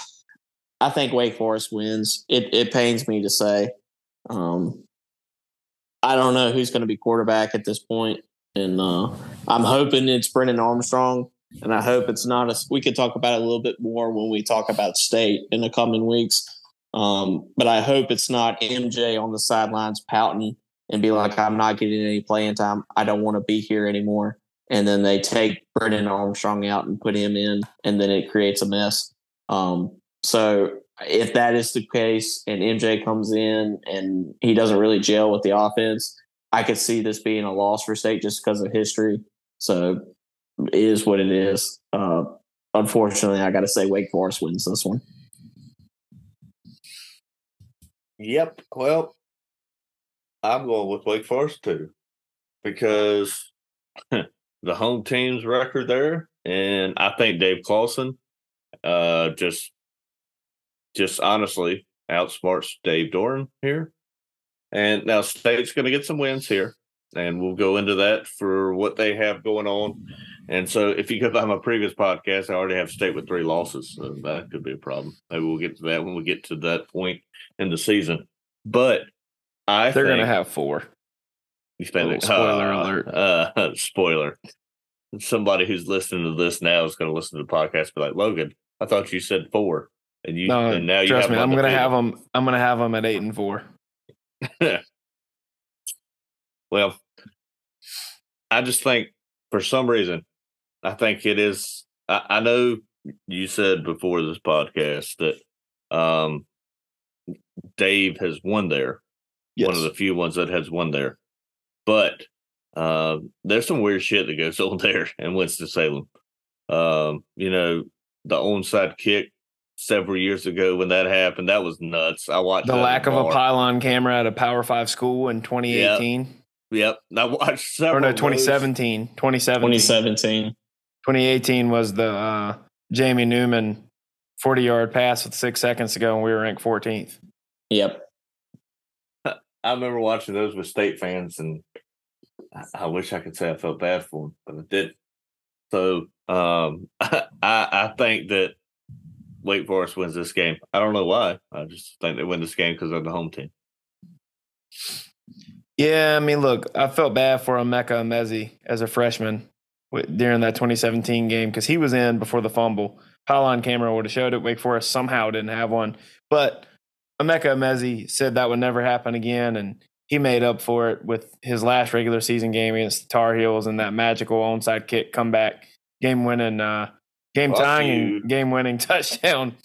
I think Wake Forest wins. It it pains me to say. Um, I don't know who's going to be quarterback at this point and uh, I'm hoping it's Brendan Armstrong, and I hope it's not a. We could talk about it a little bit more when we talk about state in the coming weeks. Um, but I hope it's not MJ on the sidelines pouting and be like, "I'm not getting any playing time. I don't want to be here anymore." And then they take Brendan Armstrong out and put him in, and then it creates a mess. Um, so if that is the case, and MJ comes in and he doesn't really gel with the offense, I could see this being a loss for state just because of history. So it is what it is. Uh, unfortunately, I got to say Wake Forest wins this one. Yep. Well, I'm going with Wake Forest too because the home team's record there, and I think Dave Clawson uh, just just honestly outsmarts Dave Doeren here. And now State's going to get some wins here, and we'll go into that for what they have going on. And so, if you go by my previous podcast, I already have State with three losses. So that could be a problem. Maybe we'll get to that when we get to that point in the season. But I think they're going to have four. You spend it. Spoiler uh, alert. Uh, spoiler. Somebody who's listening to this now is going to listen to the podcast. Be like, Logan, I thought you said four, and you no, and now you trust me. I'm going to have them. I'm going to have them at eight and four. well, I just think for some reason, I think it is I, I know you said before this podcast that um, Dave has won there. Yes. One of the few ones that has won there. But uh, there's some weird shit that goes on there in Winston Salem. Um, you know, the onside kick several years ago when that happened, that was nuts. I watched the lack in of a pylon camera at a Power Five school in 2018 Yep, I watched or several. no 2017. 2017. 2017. 2018 was the uh, Jamie Newman 40 yard pass with six seconds to go, and we were ranked 14th. Yep. I remember watching those with state fans, and I, I wish I could say I felt bad for them, but I didn't. So um, I, I think that Wake Forest wins this game. I don't know why. I just think they win this game because they're the home team. Yeah, I mean, look, I felt bad for Emeka Emezie as a freshman during that 2017 game because he was in before the fumble. Pylon camera would have showed it. Wake Forest somehow didn't have one, but Emeka Emezie said that would never happen again, and he made up for it with his last regular season game against the Tar Heels and that magical onside kick comeback, game winning, uh, game tying, and game winning touchdown.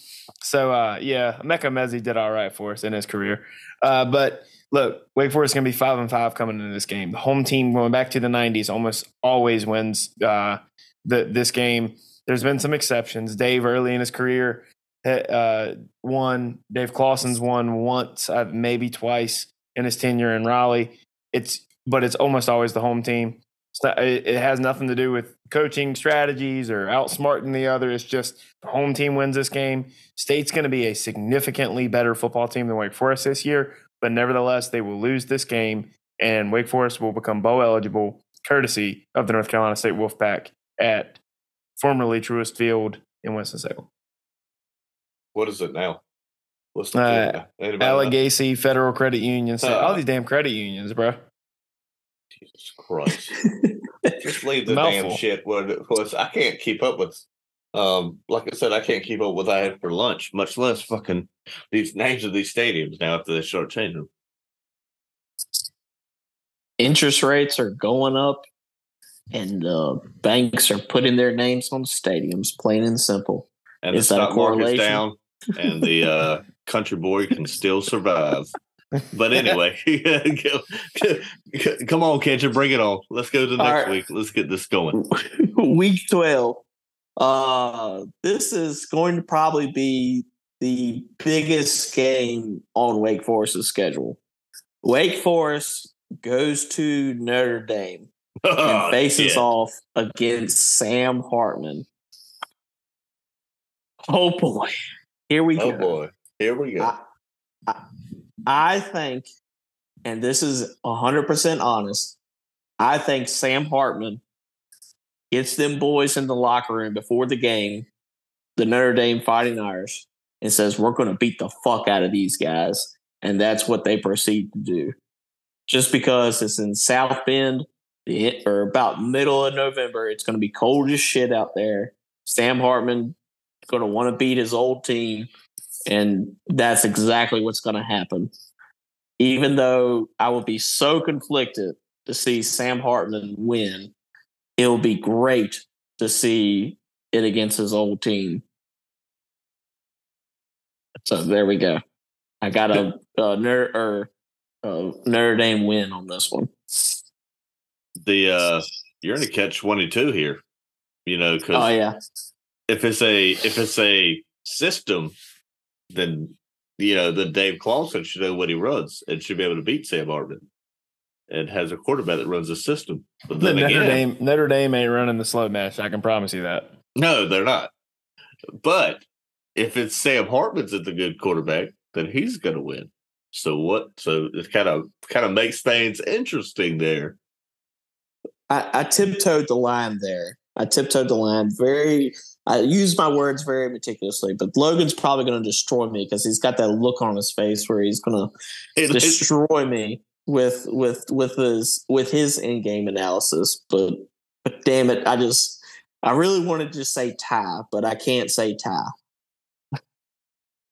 So uh, yeah, Emeka Emezie did all right for us in his career, uh, but look, Wake Forest is going to be five and five coming into this game. The home team going back to the '90s almost always wins uh, the this game. There's been some exceptions. Dave early in his career uh, won. Dave Clawson's won once, uh, maybe twice in his tenure in Raleigh. It's but it's almost always the home team. Not- it has nothing to do with coaching strategies or outsmarting the other. It's just the home team wins this game. State's going to be a significantly better football team than Wake Forest this year, but nevertheless, they will lose this game, and Wake Forest will become bowl eligible, courtesy of the North Carolina State Wolfpack at formerly Truist Field in Winston-Salem. What is it now? What's the Uh, field now? Know? Allegacy Federal Credit Union. So Uh, all these damn credit unions, bro. Jesus Christ! Just leave the damn shit where it was. I can't keep up with. Um, like I said, I can't keep up with what I had for lunch, much less fucking these names of these stadiums now after they start changing them. Interest rates are going up, and uh, banks are putting their names on stadiums, plain and simple. And Is the that stock market's correlation? down, and the uh, country boy can still survive. But anyway, come on, catcher, bring it on. Let's go to the next right. week. Let's get this going. Week 12. Uh, this is going to probably be the biggest game on Wake Forest's schedule. Wake Forest goes to Notre Dame and Oh, faces shit. off against Sam Hartman. Oh boy. Here we Oh go. boy, here we go. I, I, I think, and this is 100% honest, I think Sam Hartman gets them boys in the locker room before the game, the Notre Dame Fighting Irish, and says, We're going to beat the fuck out of these guys. And that's what they proceed to do. Just because it's in South Bend, or about middle of November, it's going to be cold as shit out there. Sam Hartman going to want to beat his old team and that's exactly what's going to happen. Even though I will be so conflicted to see Sam Hartman win, it will be great to see it against his old team. So there we go. I got a, a Notre or uh, Notre Dame win on this one. the uh, you're in a catch twenty two here. You know, because Oh yeah, if it's a if it's a system, then you know then Dave Clawson should know what he runs and should be able to beat Sam Hartman. And has a quarterback that runs a system. But The then Notre again, Dame Notre Dame ain't running the slow match. I can promise you that. no, they're not. But if it's Sam Hartman's at the good quarterback, then he's going to win. So what? So it kind of kind of makes things interesting there. I, I tiptoed the line there. I tiptoed the line very. I use my words very meticulously, but Logan's probably going to destroy me because he's got that look on his face where he's going to it- destroy me with with with his with his in game analysis. But but damn it, I just I really wanted to say tie, but I can't say tie.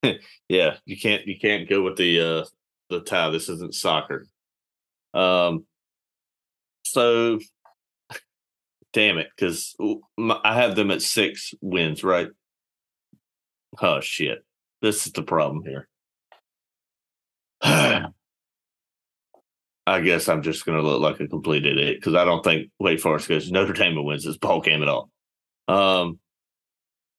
yeah, you can't you can't go with the uh the tie. This isn't soccer. Um so damn it, because I have them at six wins, right? Oh shit! This is the problem here. I guess I'm just going to look like a complete idiot because I don't think Wake Forest goes Notre Dame wins this ball game at all. Um,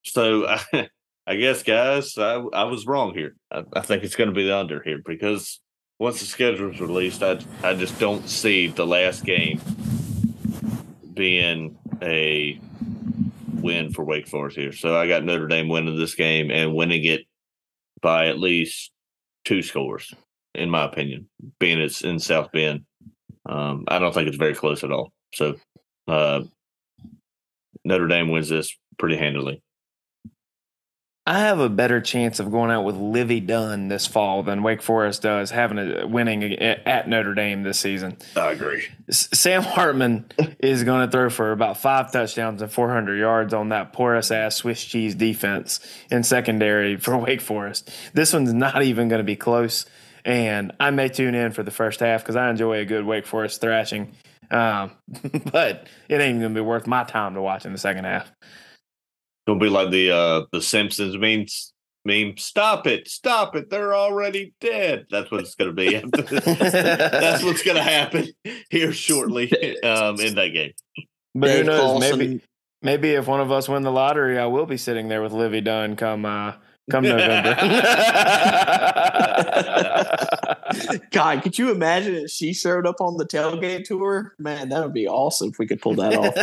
so I, I guess, guys, I, I was wrong here. I, I think it's going to be the under here because once the schedule is released, I I just don't see the last game being a win for Wake Forest here. So I got Notre Dame winning this game and winning it by at least two scores, in my opinion, being it's in South Bend. Um, I don't think it's very close at all. So uh, Notre Dame wins this pretty handily. I have a better chance of going out with Livvy Dunne this fall than Wake Forest does having a winning at Notre Dame this season. I agree. Sam Hartman is going to throw for about five touchdowns and 400 yards on that porous ass Swiss cheese defense in secondary for Wake Forest. This one's not even going to be close, and I may tune in for the first half because I enjoy a good Wake Forest thrashing. Um, but it ain't going to be worth my time to watch in the second half gonna be like the uh the Simpsons means meme. Stop it! Stop it! They're already dead. That's what it's gonna be. That's what's gonna happen here shortly um, in that game. But Dave who knows? Maybe maybe if one of us win the lottery, I will be sitting there with Livvy Dunne come uh, come November. God, could you imagine if she showed up on the tailgate tour? Man, that would be awesome if we could pull that off.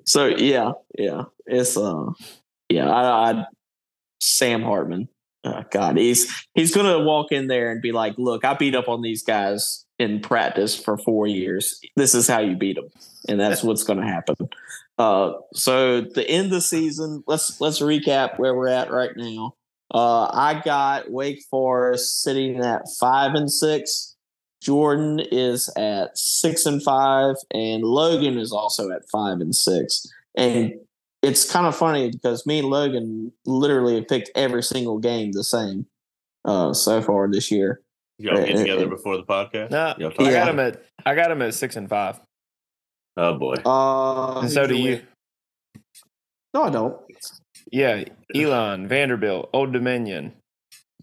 so yeah, yeah, it's uh, yeah, I, I Sam Hartman. Uh, God, he's he's gonna walk in there and be like, "Look, I beat up on these guys in practice for four years. This is how you beat them, and that's what's gonna happen." Uh, so the end of the season, let's let's recap where we're at right now. Uh, I got Wake Forest sitting at five and six. Jordan is at six and five, and Logan is also at five and six. And it's kind of funny because me and Logan literally have picked every single game the same uh, so far this year. Y'all get together before the podcast? No, I got him at I got him at six and five. Oh boy. Uh, and so do you. No, I don't. Yeah, Elon, Vanderbilt, Old Dominion,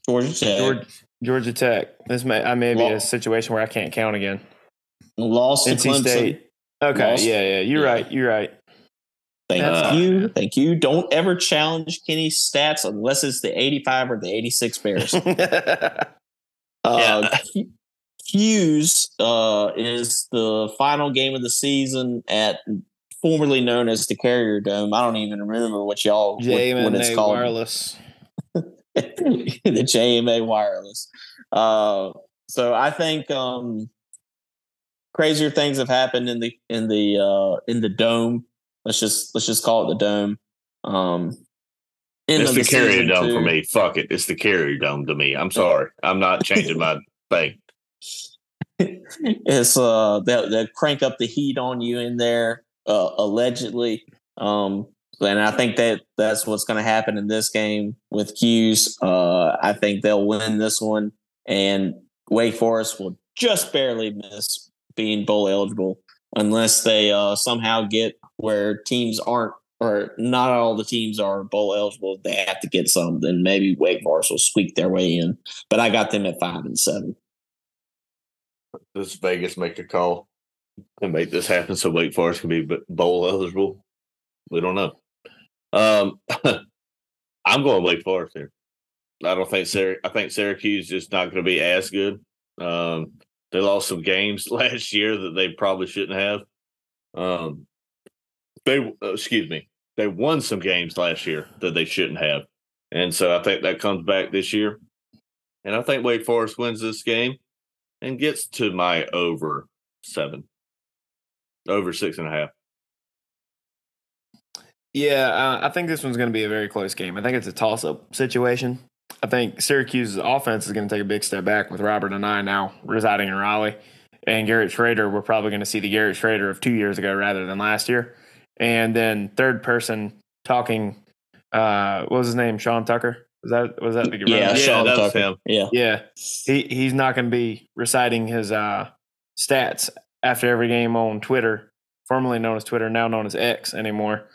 Georgia Tech. Georgia, Georgia Tech. This may I may be a situation where I can't count again. Lost NC to Clemson. State. Okay, Lost. yeah, yeah, you're yeah. right. You're right. Thank uh, you. Thank you. Don't ever challenge Kenny's stats unless it's the 85 or the 86 Bears. uh, yeah. Cuse uh, is the final game of the season at formerly known as the Carrier Dome. I don't even remember what y'all what, what it's called. Wireless. the JMA Wireless. Uh, so I think um, crazier things have happened in the in the uh, in the dome. Let's just let's just call it the dome. Um, it's the, the carrier dome for me. Fuck it. It's the carrier dome to me. I'm sorry. I'm not changing my thing. it's uh they'll, they'll crank up the heat on you in there uh, allegedly um and I think that that's what's going to happen in this game with Cuse. Uh, I think they'll win this one, and Wake Forest will just barely miss being bowl eligible unless they uh, somehow get where teams aren't or not all the teams are bowl eligible. They have to get some. Then maybe Wake Forest will squeak their way in. But I got them at five and seven does Vegas make a call and make this happen so Wake Forest can be bowl eligible? We don't know. Um, I'm going Wake Forest here. I don't think Syrac- I think Syracuse is just not going to be as good. Um, they lost some games last year that they probably shouldn't have. Um, they uh, excuse me, they won some games last year that they shouldn't have, and so I think that comes back this year. And I think Wake Forest wins this game and gets to my over seven, over six and a half. Yeah, uh, I think this one's going to be a very close game. I think it's a toss up situation. I think Syracuse's offense is going to take a big step back with Robert Anae now residing in Raleigh. And Garrett Shrader, we're probably going to see the Garrett Shrader of two years ago rather than last year. And then third person talking, uh, what was his name? Sean Tucker. Was that was that the yeah? Yeah, that was him. Yeah, yeah. He he's not going to be reciting his uh, stats after every game on Twitter, formerly known as Twitter, now known as X anymore.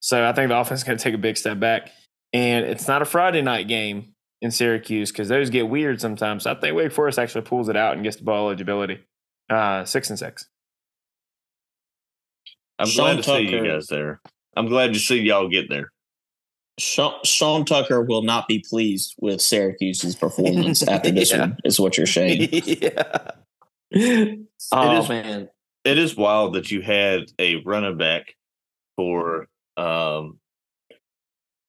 So I think the offense is going to take a big step back. And it's not a Friday night game in Syracuse because those get weird sometimes. So I think Wake Forest actually pulls it out and gets the ball eligibility. Uh, six and six. I'm Sean glad to see you guys there. I'm glad to see y'all get there. Sean, Sean Tucker will not be pleased with Syracuse's performance after this Yeah. one, is what you're saying. yeah. oh, is- man. It is wild that you had a running back for um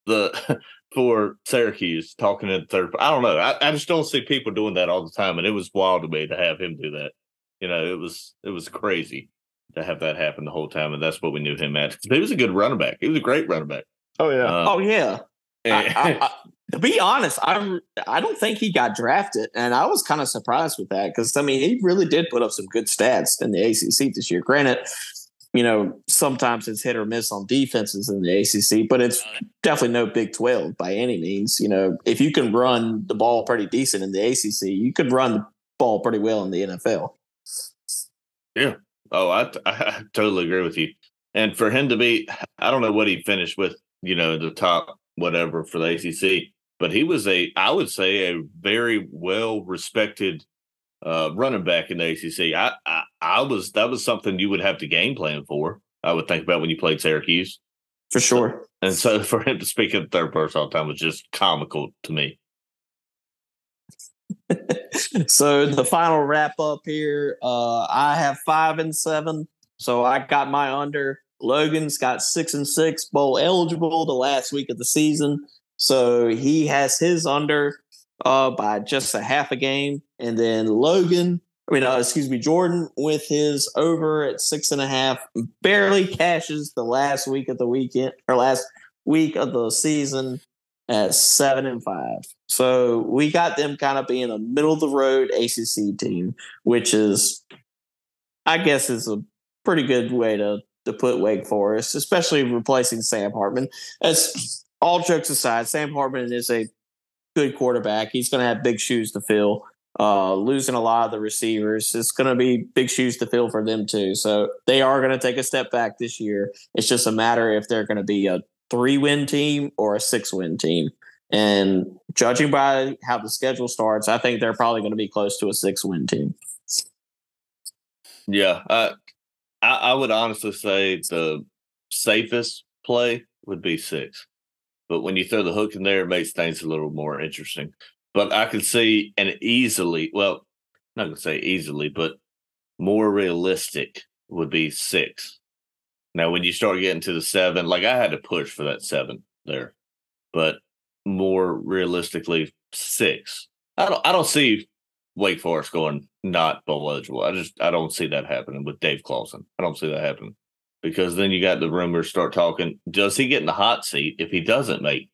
the for Syracuse talking in third. I don't know. I, I just don't see people doing that all the time, and it was wild to me to have him do that. You know, it was it was crazy to have that happen the whole time, and that's what we knew him at. He was a good running back. He was a great running back. Oh, yeah. Uh, Oh, yeah. I, I, I, to be honest, I I don't think he got drafted, and I was kind of surprised with that because I mean he really did put up some good stats in the ACC this year. Granted, you know sometimes it's hit or miss on defenses in the ACC, but it's definitely no Big Twelve by any means. You know, if you can run the ball pretty decent in the ACC, you could run the ball pretty well in the NFL. Yeah. Oh, I, I totally agree with you. And for him to be, I don't know what he finished with, you know, the top whatever for the ACC, but he was a, I would say, a very well respected uh, running back in the ACC. I, I, I was that was something you would have to game plan for. I would think about when you played Syracuse, For sure. and so for him to speak in third person all the time was just comical to me. so the final wrap up here, uh, I have five and seven. So I got my under. Logan's got six and six, bowl eligible the last week of the season. So he has his under uh, by just a half a game. And then Logan, I mean, uh, excuse me, Jordan with his over at six and a half, barely cashes the last week of the weekend or last week of the season at seven and five. So we got them kind of being a middle of the road ACC team, which is, I guess, is a pretty good way to to put Wake Forest, especially replacing Sam Hartman. As all jokes aside, Sam Hartman is a good quarterback. He's going to have big shoes to fill. Uh, losing a lot of the receivers, it's going to be big shoes to fill for them too. So they are going to take a step back this year. It's just a matter if they're going to be a three win team or a six win team. And judging by how the schedule starts, I think they're probably going to be close to a six win team. Yeah, uh, I, I would honestly say the safest play would be six, but when you throw the hook in there, it makes things a little more interesting. But I could see an easily, well, not gonna say easily, but more realistic would be six. Now, when you start getting to the seven, like I had to push for that seven there, but more realistically, six. I don't. I don't see Wake Forest going not bowl eligible. I just I don't see that happening with Dave Clawson. I don't see that happening because then you got the rumors start talking. Does he get in the hot seat if he doesn't make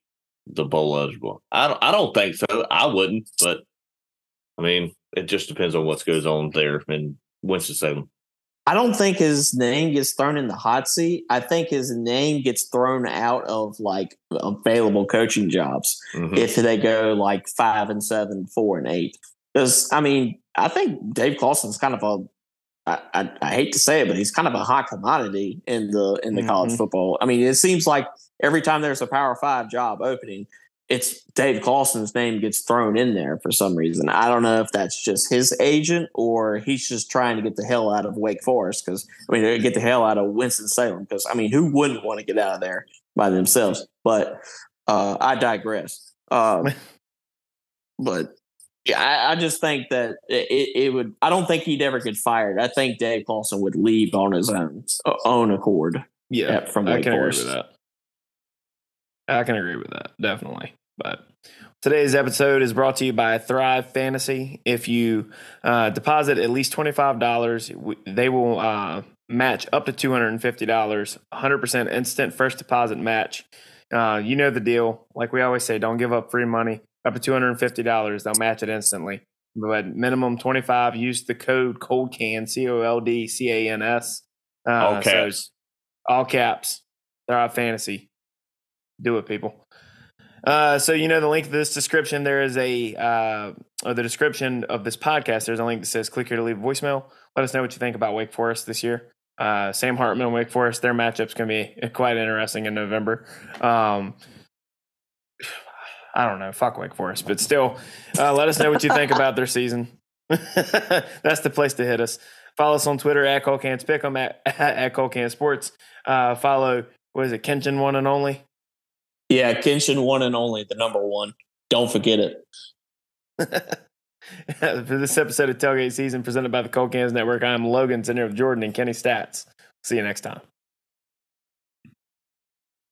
the bowl eligible? I don't. I don't think so. I wouldn't, but I mean, it just depends on what goes on there in Winston Salem. I don't think his name gets thrown in the hot seat. I think his name gets thrown out of like available coaching jobs Mhm. if they go like five and seven, four and eight. Because I mean, I think Dave Clawson's kind of a I, I, I hate to say it, but he's kind of a hot commodity in the in the college Mhm. football. I mean, it seems like every time there's a Power Five job opening, it's Dave Clawson's name gets thrown in there for some reason. I don't know if that's just his agent or he's just trying to get the hell out of Wake Forest because I mean, get the hell out of Winston Salem because I mean, who wouldn't want to get out of there by themselves? But uh, I digress. Um, but yeah, I, I just think that it, it would. I don't think he'd ever get fired. I think Dave Clawson would leave on his own own accord. Yeah, Yeah, from I Wake can Forest. agree with that. I can agree with that definitely. But today's episode is brought to you by Thrive Fantasy. If you uh, deposit at least twenty five dollars, they will uh, match up to two hundred and fifty dollars. One hundred percent instant first deposit match. Uh, you know the deal. Like we always say, don't give up free money. Up to two hundred and fifty dollars, they'll match it instantly. But minimum twenty five. Use the code cold can C O L D C A N S. Uh, All so- caps. all caps. Thrive Fantasy. Do it, people. Uh, so you know the link to this description. There is a uh, or the description of this podcast. There's a link that says "click here to leave a voicemail." Let us know what you think about Wake Forest this year. Uh, Sam Hartman and Wake Forest, their matchup's going to be quite interesting in November. Um, I don't know, fuck Wake Forest, but still, uh, let us know what you think about their season. That's the place to hit us. Follow us on Twitter at Colcans Pick'em at, at Colcan Sports. Uh, follow, what is it, Kenshin One and Only? Yeah, Kenshin One and Only, the number one. Don't forget it. For this episode of Tailgate Season presented by the Cold Cans Network, I'm Logan, sitting here with Jordan and Kenny Stats. See you next time.